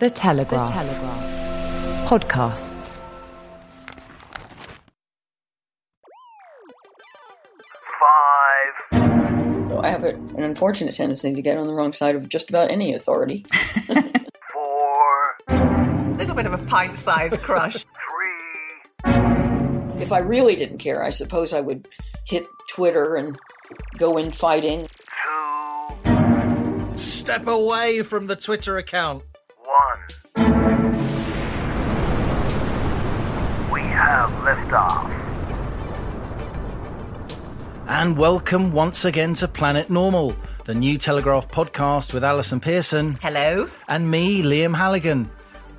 The Telegraph. The Telegraph. Podcasts. Five. So I have a, an unfortunate tendency to get on the wrong side of just about any authority. Four. A little bit of a pint sized crush. Three. if I really didn't care, I suppose I would hit Twitter and go in fighting. Two. Step away from the Twitter account. Have liftoff. And welcome once again to Planet Normal, the new Telegraph podcast with Allison Pearson Hello. and me, Liam Halligan.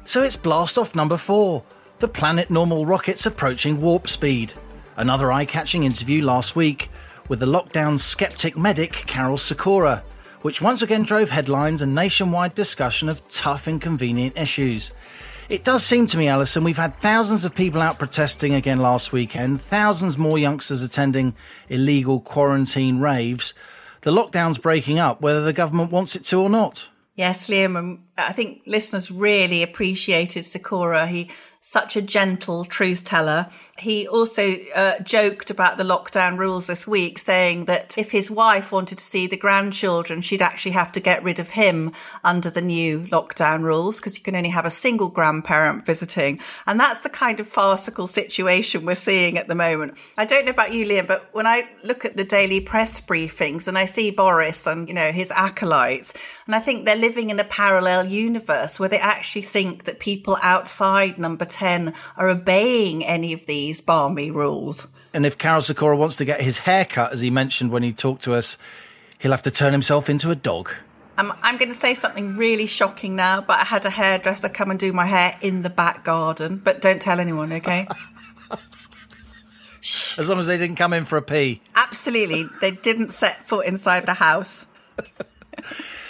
So it's blast off number four the Planet Normal rockets approaching warp speed. Another eye catching interview last week with the lockdown skeptic medic Karol Sikora, which once again drove headlines and nationwide discussion of tough, inconvenient issues. It does seem to me, Allison, we've had thousands of people out protesting again last weekend, thousands more youngsters attending illegal quarantine raves. The lockdown's breaking up, whether the government wants it to or not. Yes, Liam, I think listeners really appreciated Sikora. He such a gentle truth teller. He also uh, joked about the lockdown rules this week, saying that if his wife wanted to see the grandchildren, she'd actually have to get rid of him under the new lockdown rules because you can only have a single grandparent visiting. And that's the kind of farcical situation we're seeing at the moment. I don't know about you, Liam, but when I look at the daily press briefings and I see Boris and, you know, his acolytes, and I think they're living in a parallel universe where they actually think that people outside number 10 are obeying any of these balmy rules. And if Karol Sikora wants to get his hair cut, as he mentioned when he talked to us, he'll have to turn himself into a dog. I'm, I'm going to say something really shocking now, but I had a hairdresser come and do my hair in the back garden. But don't tell anyone, okay? Shh. As long as they didn't come in for a pee. Absolutely. They didn't set foot inside the house.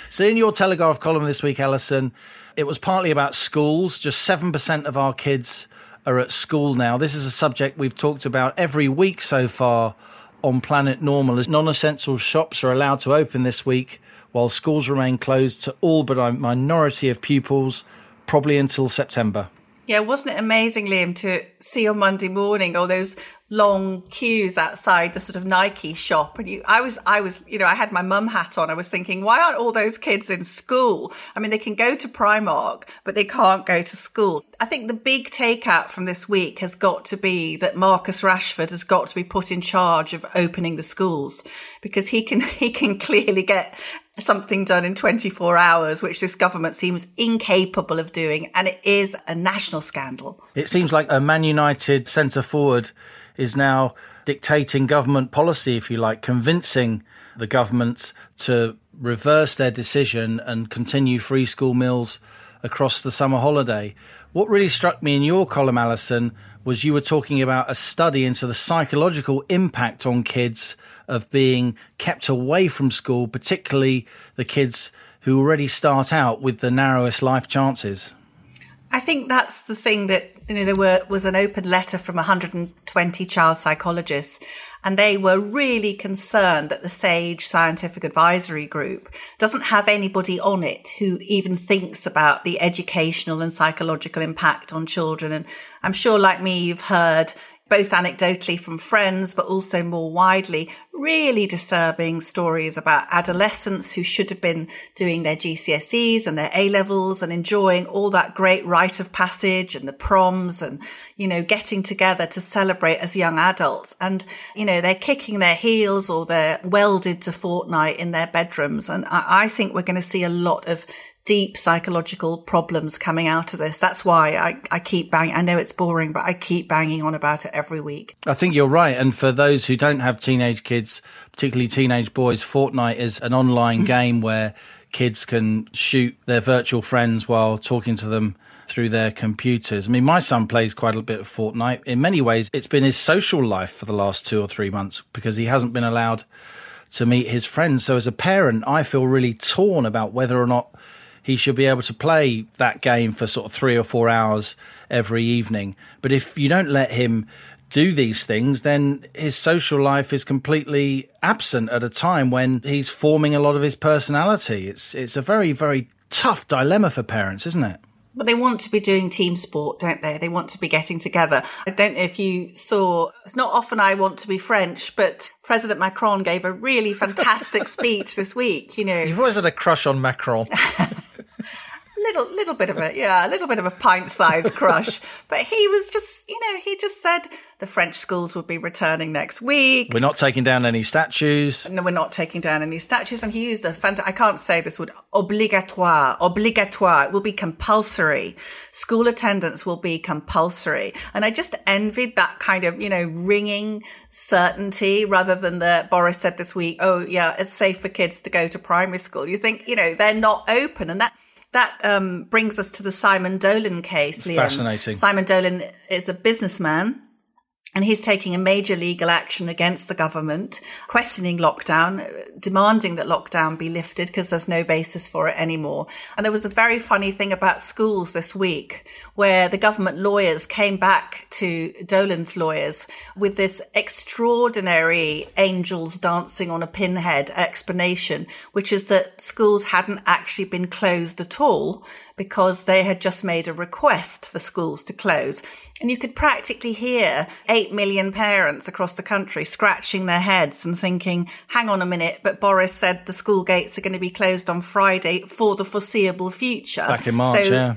So, in your Telegraph column this week, Allison, it was partly about schools. Just 7% of our kids are at school now. This is a subject we've talked about every week so far on Planet Normal, as non essential shops are allowed to open this week while schools remain closed to all but a minority of pupils, probably until September. Yeah, wasn't it amazing, Liam, to see on Monday morning all those long queues outside the sort of Nike shop? And you, I was, I was, you know, I had my mum hat on. I was thinking, why aren't all those kids in school? I mean, they can go to Primark, but they can't go to school. I think the big takeout from this week has got to be that Marcus Rashford has got to be put in charge of opening the schools because he can, he can clearly get something done in 24 hours, which this government seems incapable of doing. And it is a national scandal. It seems like a Man United centre forward is now dictating government policy, if you like, convincing the government to reverse their decision and continue free school meals across the summer holiday. What really struck me in your column, Allison, was you were talking about a study into the psychological impact on kids of being kept away from school, particularly the kids who already start out with the narrowest life chances. I think that's the thing that you know there were was an open letter from 120 child psychologists and they were really concerned that the SAGE scientific advisory group doesn't have anybody on it who even thinks about the educational and psychological impact on children and I'm sure like me you've heard both anecdotally from friends, but also more widely, really disturbing stories about adolescents who should have been doing their GCSEs and their A levels and enjoying all that great rite of passage and the proms and, you know, getting together to celebrate as young adults. And, you know, they're kicking their heels or they're welded to Fortnite in their bedrooms. And I, I think we're going to see a lot of deep psychological problems coming out of this. That's why I, I keep banging. I know it's boring, but I keep banging on about it every week. I think you're right. And for those who don't have teenage kids, particularly teenage boys, Fortnite is an online mm-hmm. game where kids can shoot their virtual friends while talking to them through their computers. I mean, my son plays quite a bit of Fortnite. In many ways, it's been his social life for the last two or three months because he hasn't been allowed to meet his friends. So, as a parent, I feel really torn about whether or not he should be able to play that game for sort of three or four hours every evening. But if you don't let him do these things, then his social life is completely absent at a time when he's forming a lot of his personality. It's it's a very very tough dilemma for parents, isn't it? But they want to be doing team sport, don't they? They want to be getting together. I don't know if you saw, it's not often I want to be French, but President Macron gave a really fantastic speech this week, you know. You've always had a crush on Macron. little little bit of a yeah a little bit of a pint sized crush. But he was just you know he just said the french schools would be returning next week. We're not taking down any statues. no we're not taking down any statues. And he used a fant- i can't say this word obligatoire obligatoire. It will be compulsory. School attendance will be compulsory. And i just envied that kind of you know ringing certainty rather than the boris said this week oh yeah it's safe for kids to go to primary school. You think you know they're not open. And that that um, brings us to the Simon Dolan case, Liam. Fascinating. Simon Dolan is a businessman and he's taking a major legal action against the government, questioning lockdown, demanding that lockdown be lifted because there's no basis for it anymore. And there was a very funny thing about schools this week where the government lawyers came back to Dolan's lawyers with this extraordinary angels dancing on a pinhead explanation, which is that schools hadn't actually been closed at all because they had just made a request for schools to close. And you could practically hear 8 million parents across the country scratching their heads and thinking, hang on a minute, but Boris said the school gates are going to be closed on Friday for the foreseeable future. Back in March, so, yeah.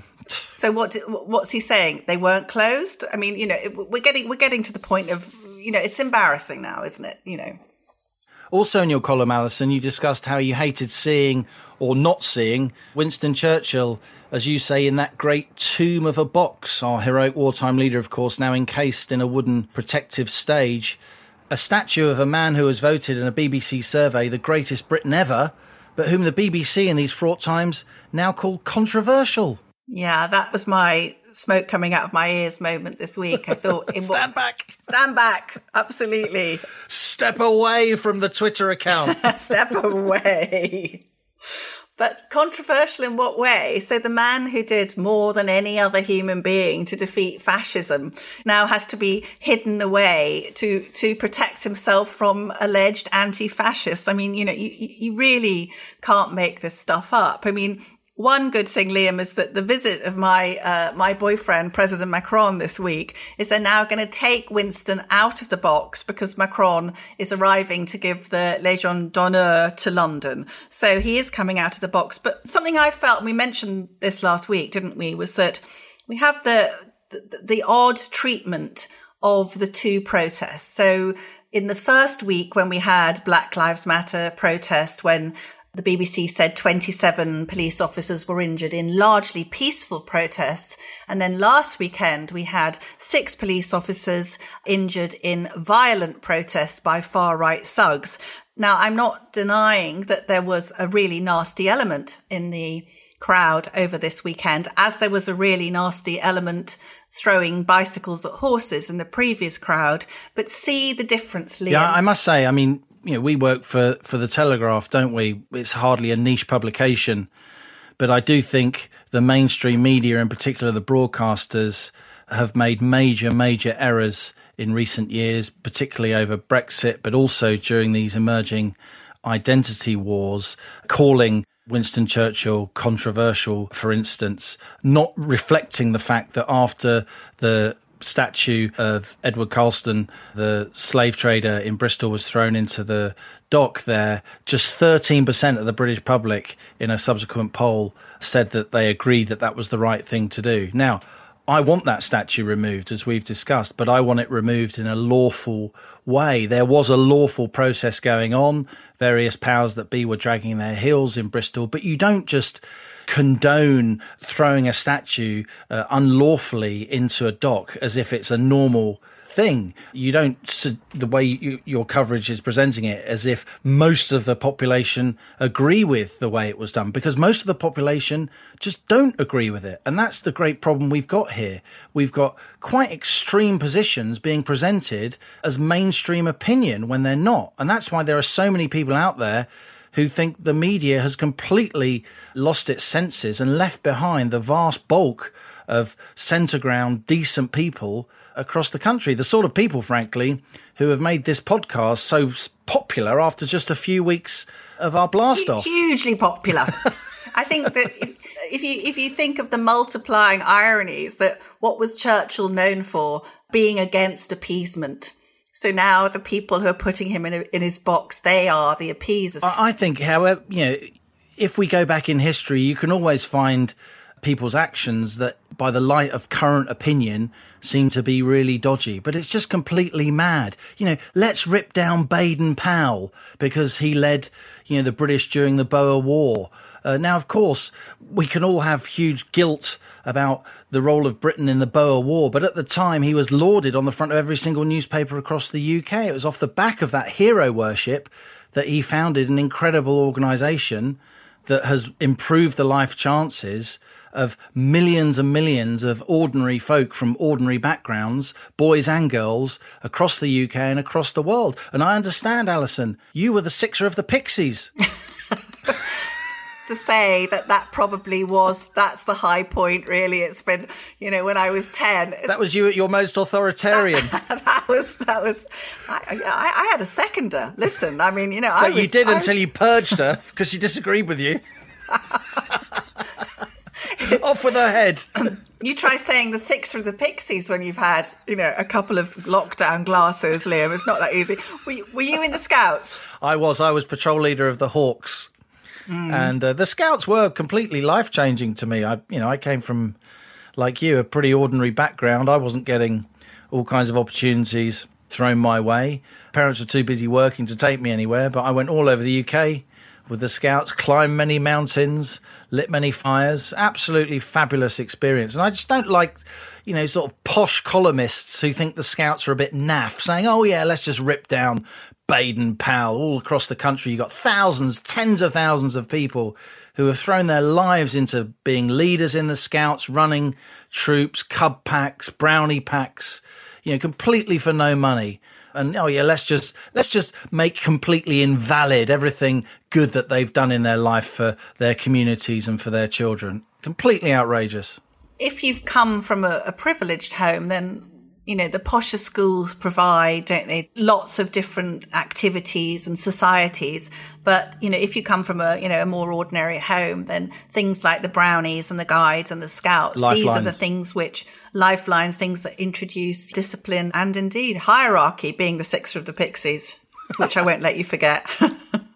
So what? What's he saying? They weren't closed. I mean, you know, we're getting we're getting to the point of you know, it's embarrassing now, isn't it? You know. Also, in your column, Allison, you discussed how you hated seeing or not seeing Winston Churchill, as you say, in that great tomb of a box. Our heroic wartime leader, of course, now encased in a wooden protective stage. A statue of a man who was voted in a BBC survey the greatest Briton ever, but whom the BBC in these fraught times now call controversial. Yeah, that was my smoke coming out of my ears moment this week. I thought, in Stand back. stand back, absolutely, Step away from the Twitter account. step away. But controversial in what way? So the man who did more than any other human being to defeat fascism now has to be hidden away to to protect himself from alleged anti-fascists. I mean, you know, you you really can't make this stuff up. I mean, one good thing, Liam, is that the visit of my uh, my boyfriend, President Macron, this week is they're now going to take Winston out of the box because Macron is arriving to give the Legion d'honneur to London. So he is coming out of the box. But something I felt, and we mentioned this last week, didn't we, was that we have the the, the odd treatment of the two protests. So in the first week when we had Black Lives Matter protest, when the BBC said 27 police officers were injured in largely peaceful protests. And then last weekend, we had six police officers injured in violent protests by far right thugs. Now, I'm not denying that there was a really nasty element in the crowd over this weekend, as there was a really nasty element throwing bicycles at horses in the previous crowd. But see the difference, Liam. Yeah, I must say, I mean, you know, we work for for the Telegraph, don't we? It's hardly a niche publication, but I do think the mainstream media, in particular the broadcasters, have made major, major errors in recent years, particularly over Brexit, but also during these emerging identity wars, calling Winston Churchill controversial, for instance, not reflecting the fact that after the statue of Edward Colston, the slave trader in Bristol, was thrown into the dock there, just 13% of the British public in a subsequent poll said that they agreed that that was the right thing to do. Now, I want that statue removed, as we've discussed, but I want it removed in a lawful way. There was a lawful process going on. Various powers that be were dragging their heels in Bristol, but you don't just condone throwing a statue uh, unlawfully into a dock as if it's a normal thing. You don't, the way you, your coverage is presenting it, as if most of the population agree with the way it was done, because most of the population just don't agree with it. And that's the great problem we've got here. We've got quite extreme positions being presented as mainstream opinion when they're not. And that's why there are so many people out there who think the media has completely lost its senses and left behind the vast bulk of centre ground, decent people across the country. The sort of people, frankly, who have made this podcast so popular after just a few weeks of our blast off. hugely popular. I think that if, if you if you think of the multiplying ironies that what was Churchill known for being against appeasement. So now the people who are putting him in a, in his box, they are the appeasers. I think, however, you know, if we go back in history, you can always find people's actions that, by the light of current opinion, seem to be really dodgy. But it's just completely mad. You know, let's rip down Baden Powell because he led, you know, the British during the Boer War. Uh, now, of course, we can all have huge guilt about the role of Britain in the Boer War, but at the time he was lauded on the front of every single newspaper across the UK. It was off the back of that hero worship that he founded an incredible organisation that has improved the life chances of millions and millions of ordinary folk from ordinary backgrounds, boys and girls, across the UK and across the world. And I understand, Allison, you were the sixer of the Pixies. to say that that probably was that's the high point really it's been you know when i was 10 That was you at your most authoritarian. that was that was I, I, I had a seconder listen i mean you know I But you did I until you purged her because she disagreed with you. Off with her head. You try saying the six of the Pixies when you've had, you know, a couple of lockdown glasses, Liam. It's not that easy. Were you, were you in the Scouts? I was. I was patrol leader of the Hawks, and uh, the Scouts were completely life changing to me. I, you know, I came from, like you, a pretty ordinary background. I wasn't getting all kinds of opportunities thrown my way. Parents were too busy working to take me anywhere, but I went all over the UK with the Scouts, climbed many mountains, lit many fires. Absolutely fabulous experience. And I just don't like, you know, sort of posh columnists who think the Scouts are a bit naff, saying, oh, yeah, let's just rip down Baden Powell all across the country. You've got thousands, tens of thousands of people who have thrown their lives into being leaders in the Scouts, running troops, cub packs, brownie packs, you know, completely for no money. And oh yeah, let's just let's just make completely invalid everything good that they've done in their life for their communities and for their children. Completely outrageous. If you've come from a, a privileged home, then, you know, the posher schools provide, don't they, lots of different activities and societies. But, you know, if you come from a, you know, a more ordinary home, then things like the brownies and the guides and the scouts, these are the things which lifelines, things that introduce discipline and indeed hierarchy, being the sixer of the pixies, which I won't let you forget.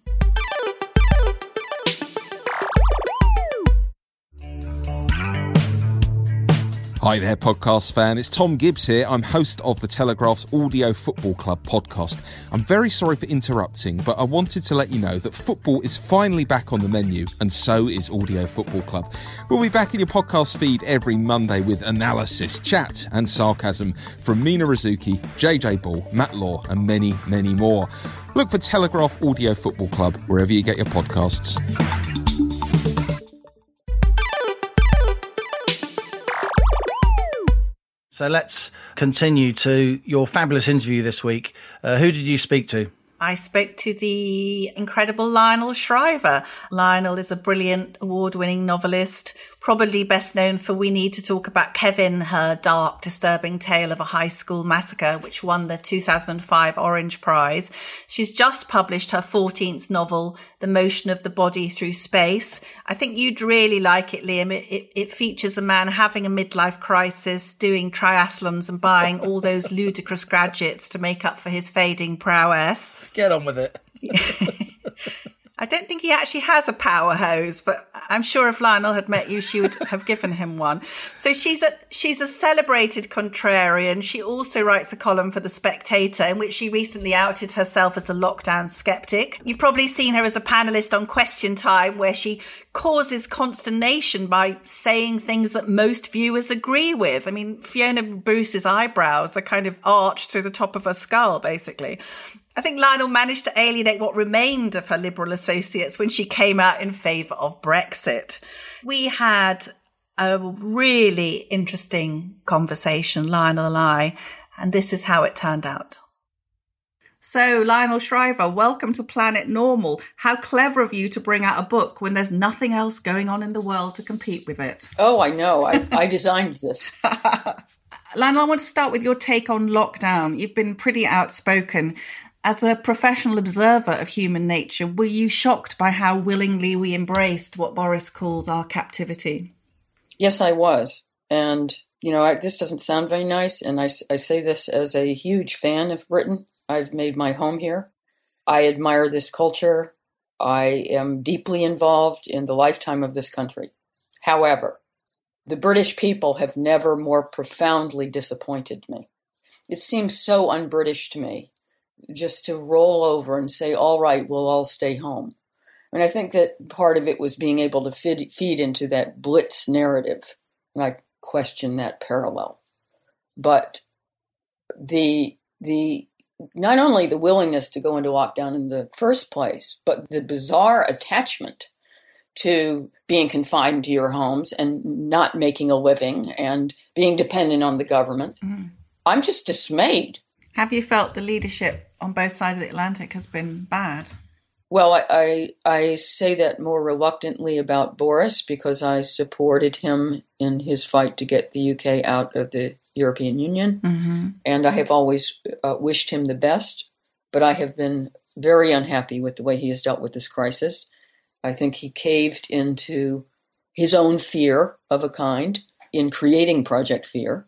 Hi there, podcast fan. It's Tom Gibbs here. I'm host of the Telegraph's Audio Football Club podcast. I'm very sorry for interrupting, but I wanted to let you know that football is finally back on the menu, and so is Audio Football Club. We'll be back in your podcast feed every Monday with analysis, chat, and sarcasm from Mina Rzouki, JJ Bull, Matt Law, and many, many more. Look for Telegraph Audio Football Club wherever you get your podcasts. So let's continue to your fabulous interview this week. Uh, who did you speak to? I spoke to the incredible Lionel Shriver. Lionel is a brilliant award winning novelist, probably best known for We Need to Talk About Kevin, her dark, disturbing tale of a high school massacre, which won the 2005 Orange Prize. She's just published her 14th novel, The Motion of the Body Through Space. I think you'd really like it, Liam. It, it, it features a man having a midlife crisis, doing triathlons and buying all those ludicrous gadgets to make up for his fading prowess. Get on with it. I don't think he actually has a power hose, but I'm sure if Lionel had met you, she would have given him one. So she's a she's a celebrated contrarian. She also writes a column for the Spectator in which she recently outed herself as a lockdown skeptic. You've probably seen her as a panelist on Question Time, where she causes consternation by saying things that most viewers agree with. I mean, Fiona Bruce's eyebrows are kind of arched through the top of her skull, basically. I think Lionel managed to alienate what remained of her Liberal associates when she came out in favour of Brexit. We had a really interesting conversation, Lionel and I, and this is how it turned out. So, Lionel Shriver, welcome to Planet Normal. How clever of you to bring out a book when there's nothing else going on in the world to compete with it. Oh, I know. I, I designed this. Lionel, I want to start with your take on lockdown. You've been pretty outspoken. As a professional observer of human nature, were you shocked by how willingly we embraced what Boris calls our captivity? Yes, I was. And, you know, I, this doesn't sound very nice. And I, I say this as a huge fan of Britain. I've made my home here. I admire this culture. I am deeply involved in the lifetime of this country. However, the British people have never more profoundly disappointed me. It seems so un British to me just to roll over and say, all right, we'll all stay home. And I think that part of it was being able to feed, feed into that blitz narrative. And I question that parallel. But the, the, not only the willingness to go into lockdown in the first place, but the bizarre attachment to being confined to your homes and not making a living and being dependent on the government. Mm. I'm just dismayed. Have you felt the leadership on both sides of the Atlantic has been bad? Well, I, I, I say that more reluctantly about Boris because I supported him in his fight to get the UK out of the European Union, mm-hmm. and I have always uh, wished him the best. But I have been very unhappy with the way he has dealt with this crisis. I think he caved into his own fear of a kind in creating Project Fear,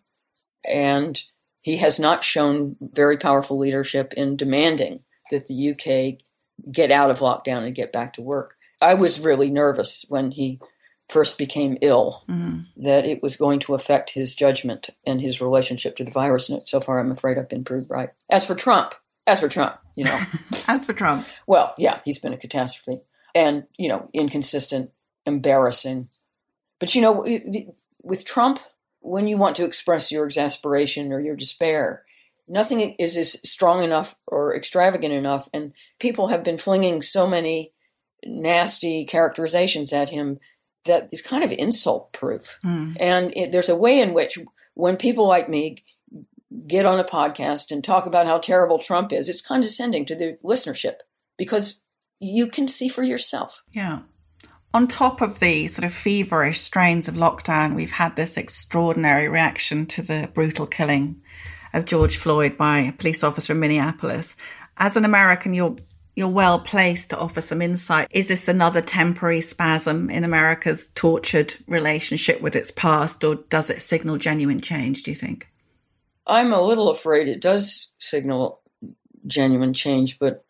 and he has not shown very powerful leadership in demanding that the UK get out of lockdown and get back to work. I was really nervous when he first became ill mm-hmm. that it was going to affect his judgment and his relationship to the virus. And so far, I'm afraid I've been proved right. As for Trump, as for Trump, you know. as for Trump. Well, yeah, he's been a catastrophe and, you know, inconsistent, embarrassing. But, you know, with Trump, when you want to express your exasperation or your despair, nothing is as strong enough or extravagant enough. And people have been flinging so many nasty characterizations at him that is kind of insult proof. Mm. And it, there's a way in which, when people like me get on a podcast and talk about how terrible Trump is, it's condescending to the listenership because you can see for yourself. Yeah on top of the sort of feverish strains of lockdown, we've had this extraordinary reaction to the brutal killing of George Floyd by a police officer in Minneapolis. As an American, you're you're well placed to offer some insight. Is this another temporary spasm in America's tortured relationship with its past, or does it signal genuine change, do you think? I'm a little afraid it does signal genuine change, but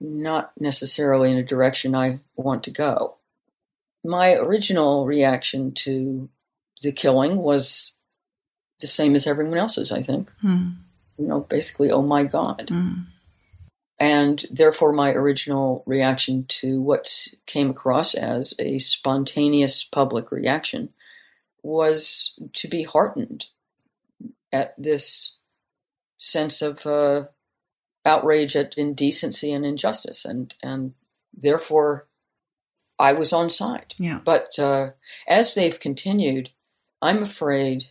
not necessarily in a direction I want to go my original reaction to the killing was the same as everyone else's, I think. Mm. You know, basically, oh my God. Mm. And therefore, my original reaction to what came across as a spontaneous public reaction was to be heartened at this sense of uh, outrage at indecency and injustice, and and therefore I was on side. Yeah. But uh, as they've continued, I'm afraid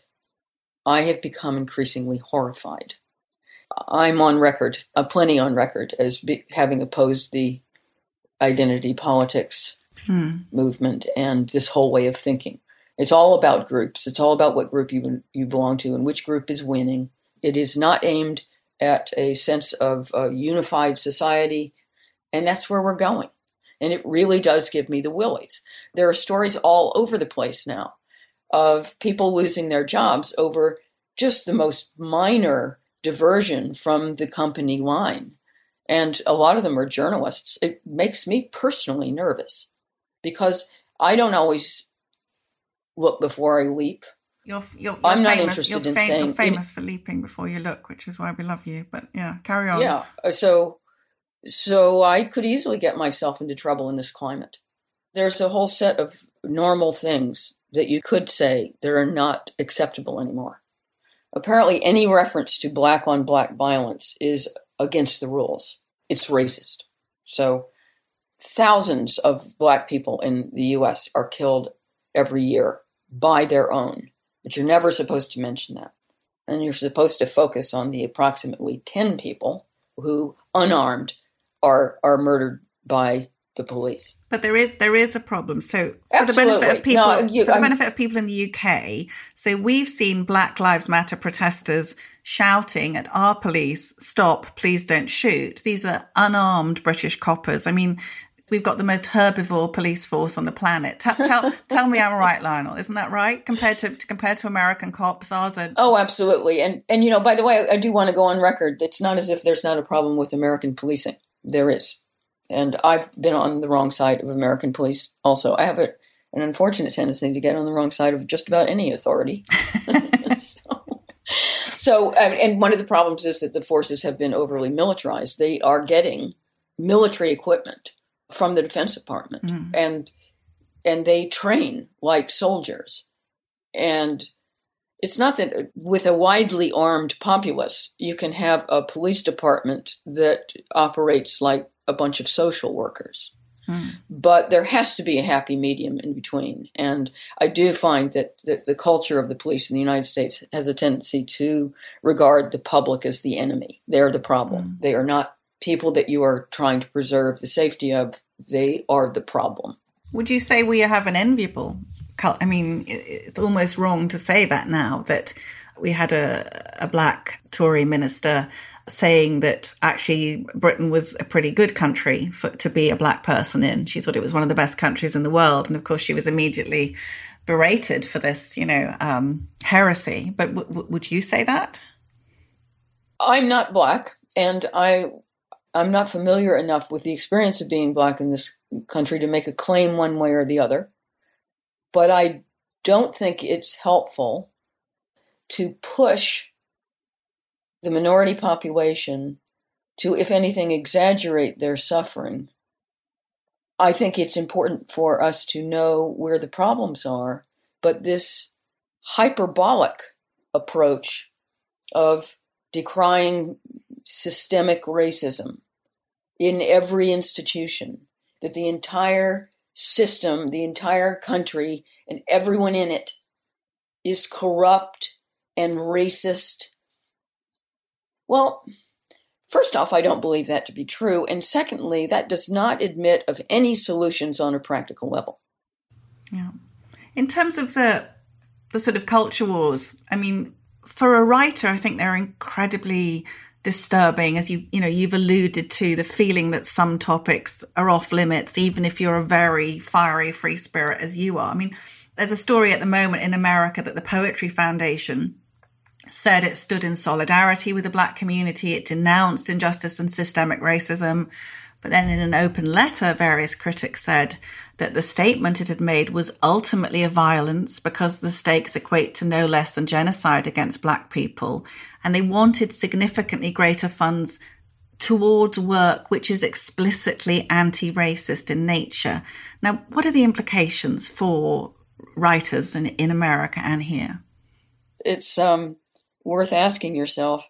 I have become increasingly horrified. I'm on record, uh, plenty on record, as be, having opposed the identity politics hmm. movement and this whole way of thinking. It's all about groups. It's all about what group you you belong to and which group is winning. It is not aimed at a sense of a unified society, and that's where we're going. And it really does give me the willies. There are stories all over the place now of people losing their jobs over just the most minor diversion from the company line. and a lot of them are journalists. It makes me personally nervous because I don't always look before I leap. You're, you're, you're I'm not famous. interested you're in fam- saying- you're famous for leaping before you look, which is why we love you. But yeah, carry on. Yeah. uh, So, so I could easily get myself into trouble in this climate. There's a whole set of normal things that you could say that are not acceptable anymore. Apparently, any reference to black on black violence is against the rules. It's racist. So, thousands of black people in the US are killed every year by their own, but you're never supposed to mention that. And you're supposed to focus on the approximately 10 people who, unarmed, are, are murdered by the police. But there is there is a problem. So for the benefit of people, No, you- for the I'm- benefit of people in the UK, so we've seen Black Lives Matter protesters shouting at our police, "Stop! Please don't shoot." These are unarmed British coppers. I mean, we've got the most herbivore police force on the planet. Tell tell, tell me I'm right, Lionel. Isn't that right? Compared to compared to American cops, ours are. Oh, absolutely. And and you know, by the way, I do want to go on record. It's not as if there's not a problem with American policing. There is. And I've been on the wrong side of American police also. I have a, an unfortunate tendency to get on the wrong side of just about any authority. so, so and one of the problems is that the forces have been overly militarized. They are getting military equipment from the Defense Department, Mm. and and they train like soldiers. And it's not that with a widely armed populace, you can have a police department that operates like a bunch of social workers. Mm. But there has to be a happy medium in between. And I do find that the, the culture of the police in the United States has a tendency to regard the public as the enemy. They're the problem. They are not people that you are trying to preserve the safety of, they are the problem. Would you say we have an enviable? I mean, it's almost wrong to say that now that we had a, a black Tory minister saying that actually Britain was a pretty good country for, to be a black person in. She thought it was one of the best countries in the world. And of course, she was immediately berated for this, you know, um, heresy. But w- w- would you say that? I'm not black, and I I'm not familiar enough with the experience of being black in this country to make a claim one way or the other. But I don't think it's helpful to push the minority population to, if anything, exaggerate their suffering. I think it's important for us to know where the problems are, but this hyperbolic approach of decrying systemic racism in every institution, that the entire system, the entire country, and everyone in it is corrupt and racist. Well, first off, I don't believe that to be true. And secondly, that does not admit of any solutions on a practical level. Yeah. In terms of the the sort of culture wars, I mean, for a writer, I think they're incredibly disturbing as you you know you've alluded to the feeling that some topics are off limits even if you're a very fiery free spirit as you are. I mean there's a story at the moment in america that the poetry foundation said it stood in solidarity with the black community. It denounced injustice and systemic racism. But then in an open letter, various critics said that the statement it had made was ultimately a violence because the stakes equate to no less than genocide against black people. And they wanted significantly greater funds towards work which is explicitly anti racist in nature. Now, what are the implications for writers in, in America and here? It's um, worth asking yourself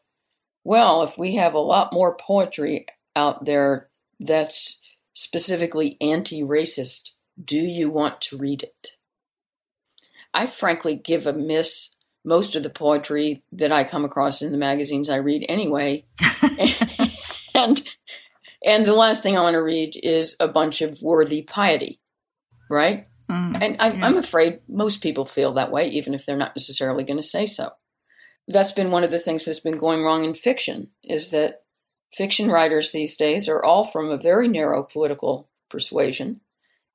well, if we have a lot more poetry out there that's specifically anti racist, do you want to read it? I frankly give a miss most of the poetry that I come across in the magazines I read anyway. and and the last thing I want to read is a bunch of worthy piety, right? Mm, And I, yeah. I'm afraid most people feel that way, even if they're not necessarily going to say so. That's been one of the things that's been going wrong in fiction, is that fiction writers these days are all from a very narrow political persuasion,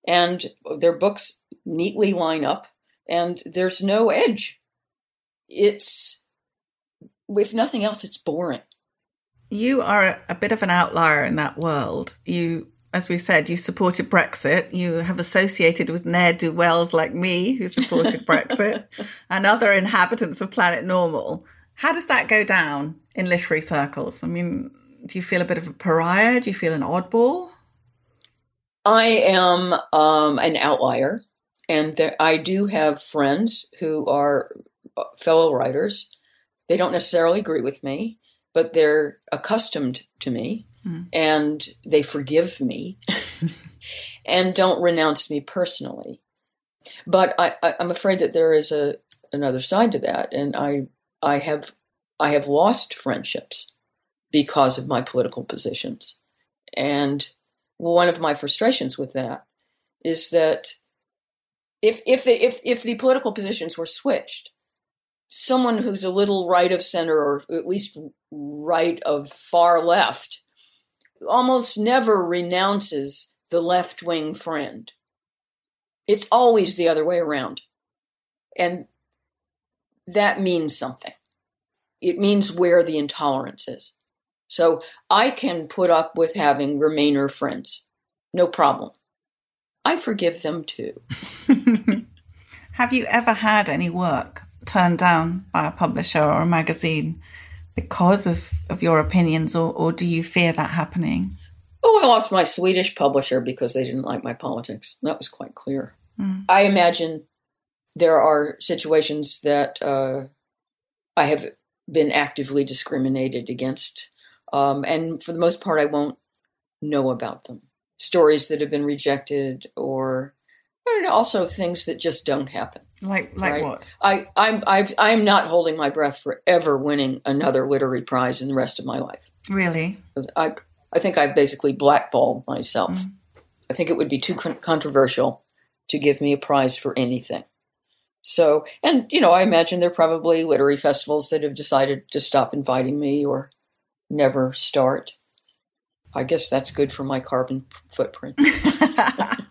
and their books neatly line up, and there's no edge. It's, if nothing else, it's boring. you are a, bit of an outlier in that world. You, as we said, you supported Brexit. You have associated with ne'er do wells like me, who supported Brexit, and other inhabitants of Planet Normal. How does that go down in literary circles? I mean, do you feel a bit of a pariah? Do you feel an oddball? I am um, an outlier, and there, I do have friends who are fellow writers. They don't necessarily agree with me, but they're accustomed to me Hmm. and they forgive me and don't renounce me personally. But I, I, I'm afraid that there is a another side to that, and I I have I have lost friendships because of my political positions, and one of my frustrations with that is that if if the if if the political positions were switched, someone who's a little right of center or at least right of far left almost never renounces the left wing friend. It's always the other way around. And that means something. It means where the intolerance is. So I can put up with having Remainer friends. No problem. I forgive them too. Have you ever had any work turned down by a publisher or a magazine because of, of your opinions, or, or do you fear that happening? Oh, I lost my Swedish publisher because they didn't like my politics. That was quite clear. I imagine there are situations that uh, I have been actively discriminated against. Um, and for the most part, I won't know about them. Stories that have been rejected, or also things that just don't happen. Like like Right. what? I, I'm I've, I'm not holding my breath for ever winning another literary prize in the rest of my life. Really? I I think I've basically blackballed myself. Mm. I think it would be too con- controversial to give me a prize for anything. So, and you know, I imagine there are probably literary festivals that have decided to stop inviting me or never start. I guess that's good for my carbon footprint.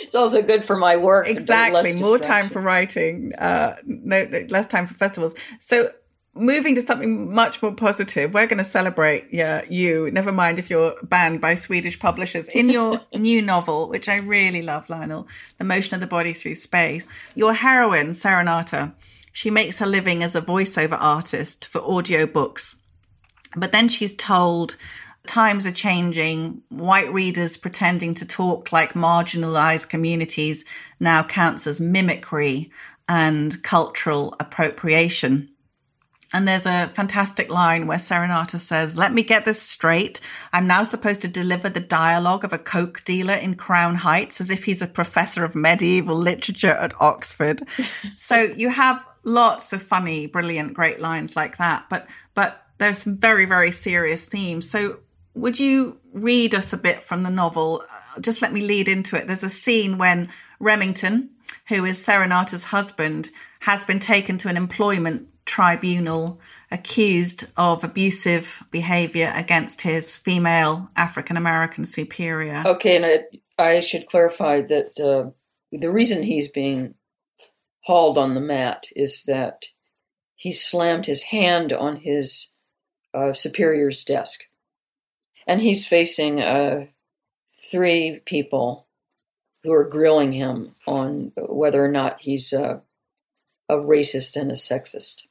it's also good for my work. exactly. more time for writing uh no, no less time for festivals. So moving to something much more positive we're going to celebrate yeah you. Never mind if you're banned by swedish publishers. In your new novel which i really love lionel the motion of the body through space your heroine serenata she makes her living as a voiceover artist for audiobooks but then she's told times are changing. White readers pretending to talk like marginalized communities now counts as mimicry and cultural appropriation. And there's a fantastic line where Serenata says, Let me get this straight. I'm now supposed to deliver the dialogue of a coke dealer in Crown Heights as if he's a professor of medieval literature at Oxford. so you have lots of funny, brilliant, great lines like that. But, but there's some very, very serious themes. So would you read us a bit from the novel? Uh, Just let me lead into it. There's a scene when Remington, who is Serenata's husband, has been taken to an employment tribunal accused of abusive behavior against his female African American superior. Okay, and I, I should clarify that uh, the reason he's being hauled on the mat is that he slammed his hand on his uh, superior's desk. And he's facing uh, three people who are grilling him on whether or not he's uh, a racist and a sexist.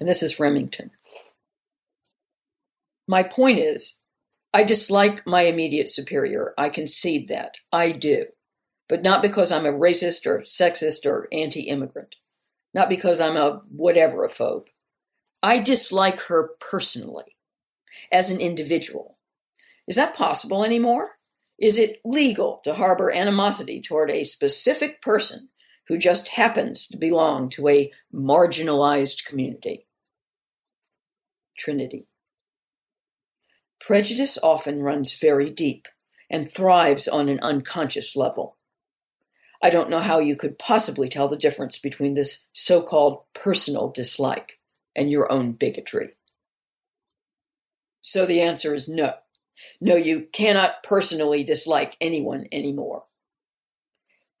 And this is Remington. My point is, I dislike my immediate superior. I concede that. I do. But not because I'm a racist or sexist or anti immigrant. Not because I'm a whatever a phobe. I dislike her personally, as an individual. Is that possible anymore? Is it legal to harbor animosity toward a specific person who just happens to belong to a marginalized community? Trinity. Prejudice often runs very deep and thrives on an unconscious level. I don't know how you could possibly tell the difference between this so called personal dislike and your own bigotry. So the answer is no. No, you cannot personally dislike anyone anymore.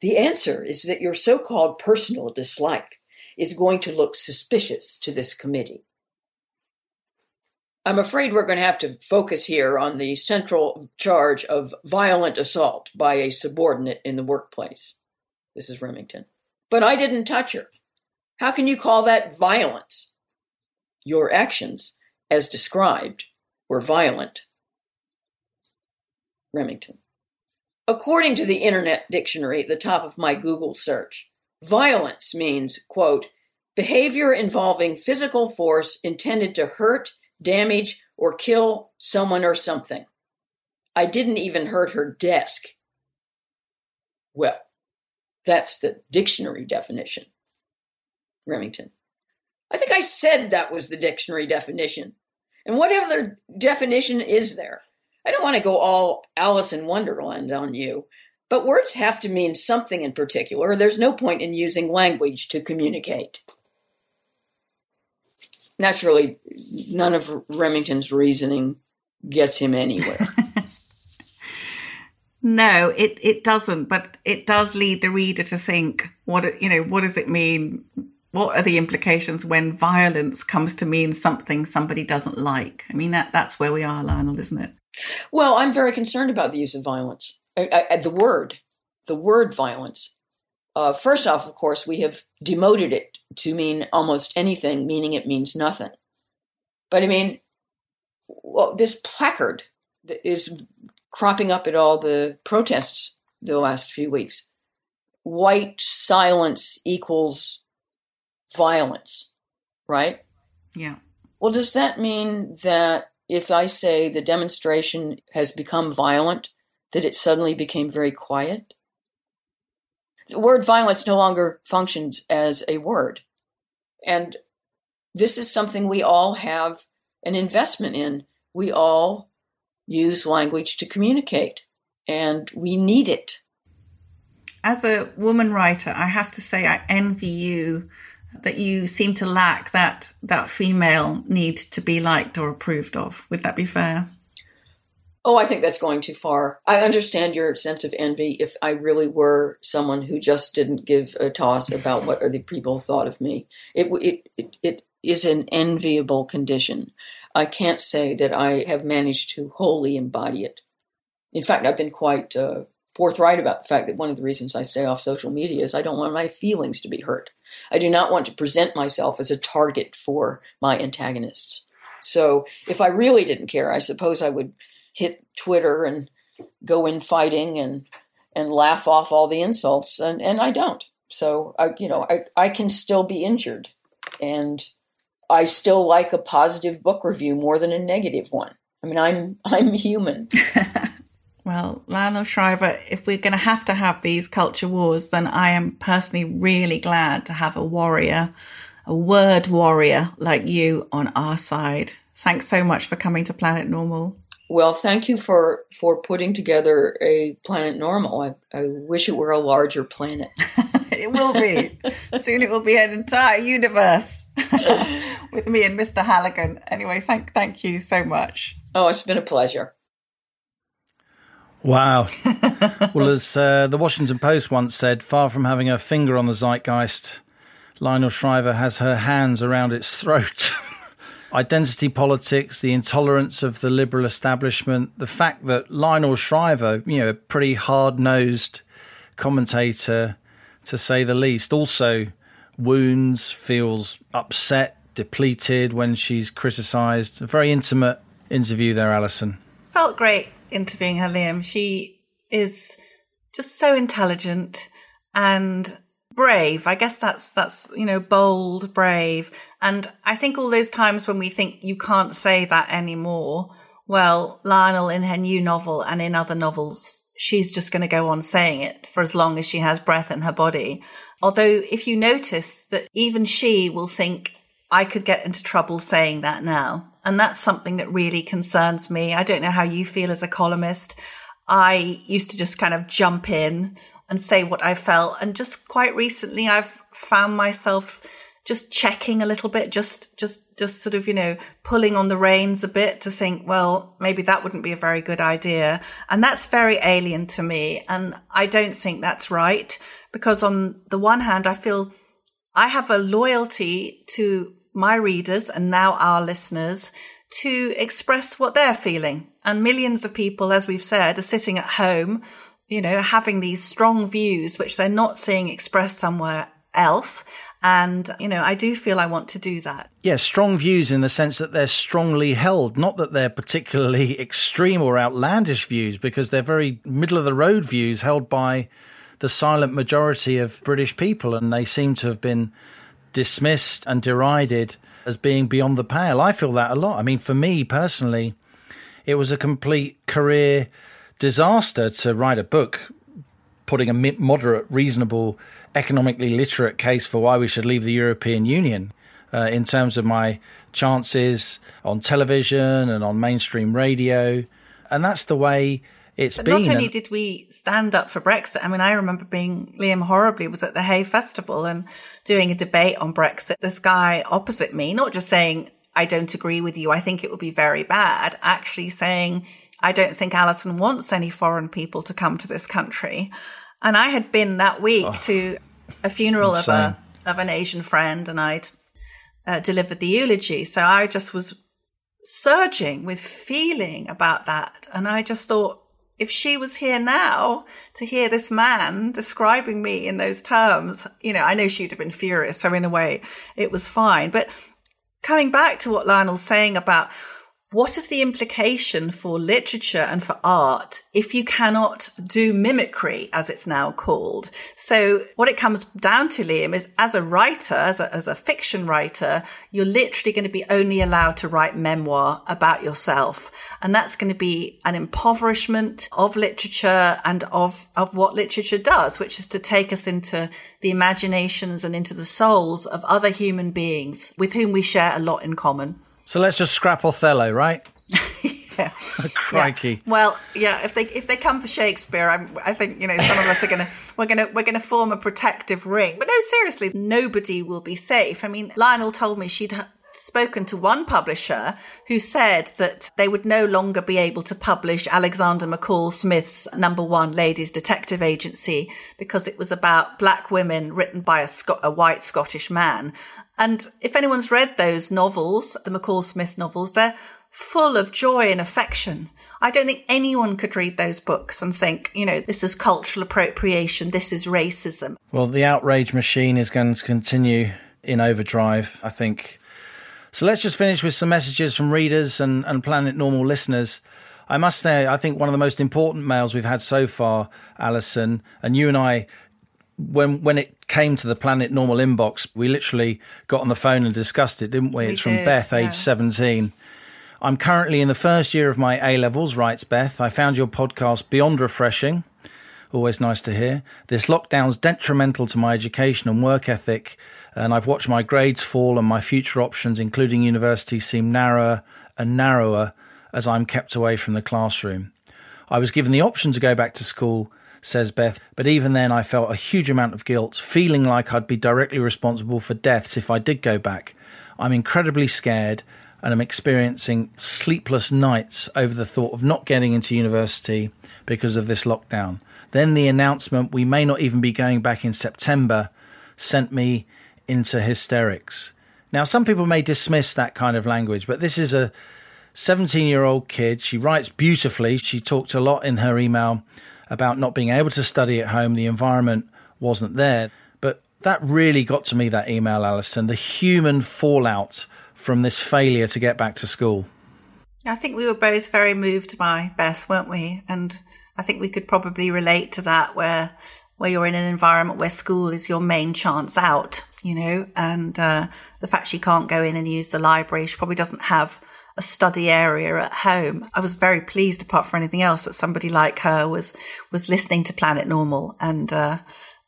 The answer is that your so called personal dislike is going to look suspicious to this committee. I'm afraid we're going to have to focus here on the central charge of violent assault by a subordinate in the workplace. This is Remington. But I didn't touch her. How can you call that violence? Your actions, as described, were violent. Remington. According to the Internet Dictionary at the top of my Google search, violence means, quote, behavior involving physical force intended to hurt, damage, or kill someone or something. I didn't even hurt her desk. Well, that's the dictionary definition. Remington. I think I said that was the dictionary definition. And what other definition is there? I don't want to go all Alice in Wonderland on you, but words have to mean something in particular. There's no point in using language to communicate. Naturally, none of Remington's reasoning gets him anywhere. No, it, it doesn't, but it does lead the reader to think what you know, what does it mean? What are the implications when violence comes to mean something somebody doesn't like? I mean that that's where we are, Lionel, isn't it? Well, I'm very concerned about the use of violence. I, I, the word, the word violence. Uh, first off, of course, we have demoted it to mean almost anything, meaning it means nothing. But I mean, well, this placard that is cropping up at all the protests the last few weeks. White silence equals violence, right? Yeah. Well, does that mean that if I say the demonstration has become violent, that it suddenly became very quiet? The word violence no longer functions as a word. And this is something we all have an investment in. We all use language to communicate, and we need it. As a woman writer, I have to say I envy you that you seem to lack that that female need to be liked or approved of. Would that be fair? Oh, I think that's going too far. I understand your sense of envy if I really were someone who just didn't give a toss about what other people thought of me. It, it, it, it is an enviable condition. I can't say that I have managed to wholly embody it. In fact, I've been quite uh, forthright about the fact that one of the reasons I stay off social media is I don't want my feelings to be hurt. I do not want to present myself as a target for my antagonists. So if I really didn't care, I suppose I would hit Twitter and go in fighting and and laugh off all the insults and, and I don't. So I you know, I, I can still be injured and I still like a positive book review more than a negative one. I mean I'm I'm human. Well, Lionel Shriver, if we're going to have to have these culture wars, then I am personally really glad to have a warrior, a word warrior like you on our side. Thanks so much for coming to Planet Normal. Well, thank you for for putting together a planet normal. I, I wish it were a larger planet. it will be. Soon it will be an entire universe with me and Mr. Halligan. Anyway, thank thank you so much. Oh, it's been a pleasure. Wow. well, as uh, the Washington Post once said, far from having her finger on the zeitgeist, Lionel Shriver has her hands around its throat. Identity politics, the intolerance of the liberal establishment, the fact that Lionel Shriver, you know, a pretty hard nosed commentator to say the least, also wounds, feels upset, depleted when she's criticised. A very intimate interview there, Allison. Felt great interviewing her, Liam. She is just so intelligent and brave. I guess that's that's you know bold, brave, and I think all those times when we think you can't say that anymore. Well, Lionel in her new novel and in other novels, she's just going to go on saying it for as long as she has breath in her body. Although, if you notice that even she will think, I could get into trouble saying that now. And that's something that really concerns me. I don't know how you feel as a columnist. I used to just kind of jump in and say what I felt. And just quite recently, I've found myself just checking a little bit, just, just, just sort of, you know, pulling on the reins a bit to think, well, maybe that wouldn't be a very good idea. And that's very alien to me. And I don't think that's right because on the one hand, I feel I have a loyalty to my readers and now our listeners to express what they're feeling. And millions of people, as we've said, are sitting at home, you know, having these strong views, which they're not seeing expressed somewhere else. And, you know, I do feel I want to do that. Yeah, strong views in the sense that they're strongly held, not that they're particularly extreme or outlandish views, because they're very middle of the road views held by the silent majority of British people. And they seem to have been dismissed and derided as being beyond the pale. I feel that a lot. I mean, for me personally, it was a complete career disaster to write a book putting a moderate, reasonable, economically literate case for why we should leave the European Union uh, in terms of my chances on television and on mainstream radio. And that's the way it's but been. Not only did we stand up for Brexit, I mean, I remember being Liam Horribly was at the Hay Festival and doing a debate on Brexit. This guy opposite me, not just saying, I don't agree with you, I think it would be very bad, actually saying, I don't think Allison wants any foreign people to come to this country. And I had been that week oh, to a funeral insane. of a of an Asian friend, and I'd uh, delivered the eulogy. So I just was surging with feeling about that, and I just thought, if she was here now to hear this man describing me in those terms, you know, I know she'd have been furious. So in a way, it was fine. But coming back to what Lionel's saying about what is the implication for literature and for art if you cannot do mimicry, as it's now called? So what it comes down to, Liam, is as a writer, as a, as a fiction writer, you're literally going to be only allowed to write memoir about yourself. And that's going to be an impoverishment of literature and of, of what literature does, which is to take us into the imaginations and into the souls of other human beings with whom we share a lot in common. So let's just scrap Othello, right? yeah. Crikey. Yeah. Well, yeah. If they if they come for Shakespeare, I'm, I think you know some of us are gonna we're gonna we're gonna form a protective ring. But no, seriously, nobody will be safe. I mean, Lionel told me she'd spoken to one publisher who said that they would no longer be able to publish Alexander McCall Smith's number one ladies detective agency because it was about black women written by a, Sc- a white Scottish man. And if anyone's read those novels, the McCall Smith novels, they're full of joy and affection. I don't think anyone could read those books and think, you know, this is cultural appropriation, this is racism. Well, the outrage machine is going to continue in overdrive, I think. So let's just finish with some messages from readers and, and Planet Normal listeners. I must say, I think one of the most important mails we've had so far, Allison, and you and I when when it came to the Planet Normal inbox, we literally got on the phone and discussed it, didn't we? we it's from Beth, yes. age 17. I'm currently in the first year of my A levels, writes Beth. I found your podcast beyond refreshing. Always nice to hear. This lockdown's detrimental to my education and work ethic, and I've watched my grades fall and my future options, including university, seem narrower and narrower as I'm kept away from the classroom. I was given the option to go back to school says Beth. But even then, I felt a huge amount of guilt, feeling like I'd be directly responsible for deaths if I did go back. I'm incredibly scared and I'm experiencing sleepless nights over the thought of not getting into university because of this lockdown. Then the announcement we may not even be going back in September sent me into hysterics. Now, some people may dismiss that kind of language, but this is a 17 year old kid. She writes beautifully. She talked a lot in her email about not being able to study at home. The environment wasn't there. But that really got to me, that email, Allison, the human fallout from this failure to get back to school. I think we were both very moved by Beth, weren't we? And I think we could probably relate to that where where you're in an environment where school is your main chance out, you know, and uh, the fact she can't go in and use the library, she probably doesn't have a study area at home. I was very pleased, apart from anything else, that somebody like her was was listening to Planet Normal, and uh,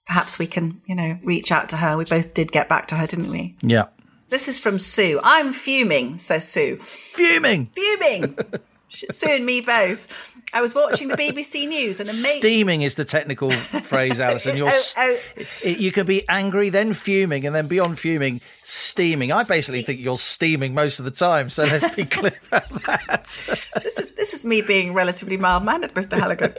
perhaps we can, you know, reach out to her. We both did get back to her, didn't we? Yeah. This is from Sue. I'm fuming, says Sue. Fuming. Fuming. Sue and me both. I was watching the BBC News and amazing. Steaming is the technical phrase, Allison. You're, oh, oh. You can be angry, then fuming, and then beyond fuming, steaming. I basically Ste- think you're steaming most of the time, so let's be clear about that. this, is, this is me being relatively mild mannered, Mr. Halligan.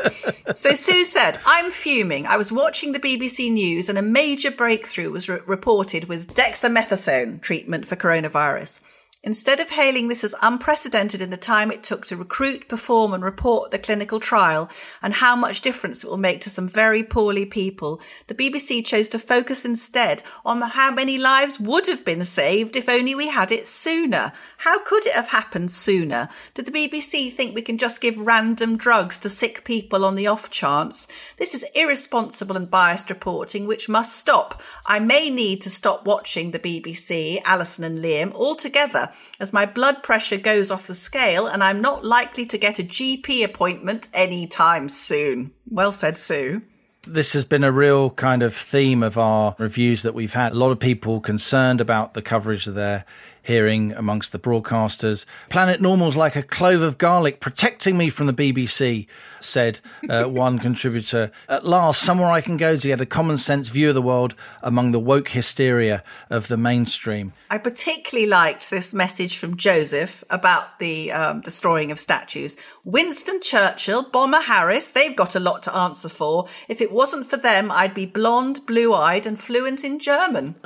so Sue said, I'm fuming. I was watching the BBC News and a major breakthrough was re- reported with dexamethasone treatment for coronavirus. Instead of hailing this as unprecedented in the time it took to recruit, perform, and report the clinical trial and how much difference it will make to some very poorly people, the BBC chose to focus instead on how many lives would have been saved if only we had it sooner. How could it have happened sooner? Did the BBC think we can just give random drugs to sick people on the off chance? This is irresponsible and biased reporting, which must stop. I may need to stop watching the BBC, Allison and Liam, altogether as my blood pressure goes off the scale and I'm not likely to get a GP appointment anytime soon. Well said, Sue. This has been a real kind of theme of our reviews that we've had. A lot of people concerned about the coverage of their hearing amongst the broadcasters. Planet Normal's like a clove of garlic protecting me from the BBC, said uh, one contributor. At last, somewhere I can go to get a common sense view of the world among the woke hysteria of the mainstream. I particularly liked this message from Joseph about the um, destroying of statues. Winston Churchill, Bomber Harris, they've got a lot to answer for. If it wasn't for them, I'd be blonde, blue eyed, and fluent in German.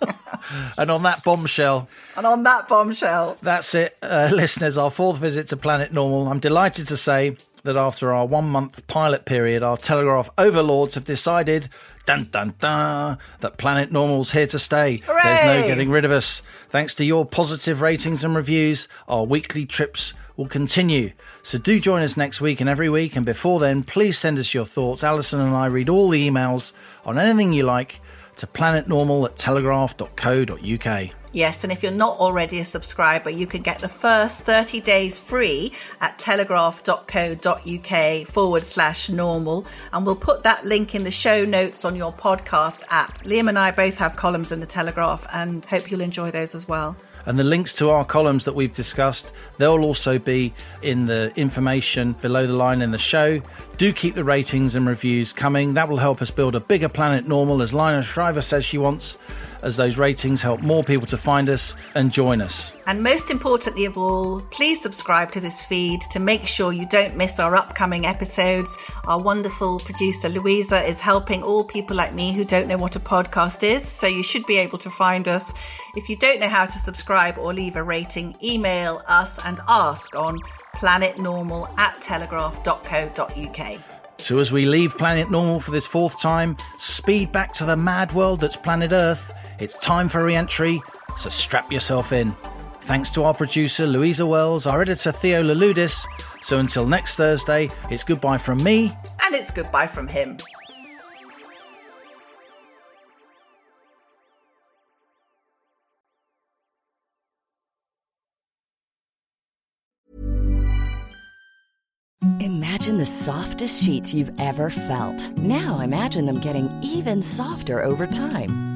and on that bombshell, and on that bombshell, that's it, uh, listeners. Our fourth visit to Planet Normal. I'm delighted to say that after our one month pilot period, our Telegraph overlords have decided. Dun dun dun! That Planet Normal's here to stay. Hooray! There's no getting rid of us. Thanks to your positive ratings and reviews, our weekly trips will continue. So do join us next week and every week. And before then, please send us your thoughts. Allison and I read all the emails on anything you like to planetnormal at telegraph.co.uk. Yes, and if you're not already a subscriber, you can get the first 30 days free at telegraph.co.uk forward slash normal. And we'll put that link in the show notes on your podcast app. Liam and I both have columns in the Telegraph and hope you'll enjoy those as well. And the links to our columns that we've discussed, they'll also be in the information below the line in the show. Do keep the ratings and reviews coming. That will help us build a bigger planet normal, as Lionel Shriver says she wants, as those ratings help more people to find us and join us. And most importantly of all, please subscribe to this feed to make sure you don't miss our upcoming episodes. Our wonderful producer Louisa is helping all people like me who don't know what a podcast is, so you should be able to find us. If you don't know how to subscribe or leave a rating, email us and ask on planetnormal at telegraph.co.uk. So, as we leave Planet Normal for this fourth time, speed back to the mad world that's planet Earth. It's time for re entry, so strap yourself in. Thanks to our producer Louisa Wells, our editor Theo Laludis. So, until next Thursday, it's goodbye from me. And it's goodbye from him. Imagine the softest sheets you've ever felt. Now imagine them getting even softer over time.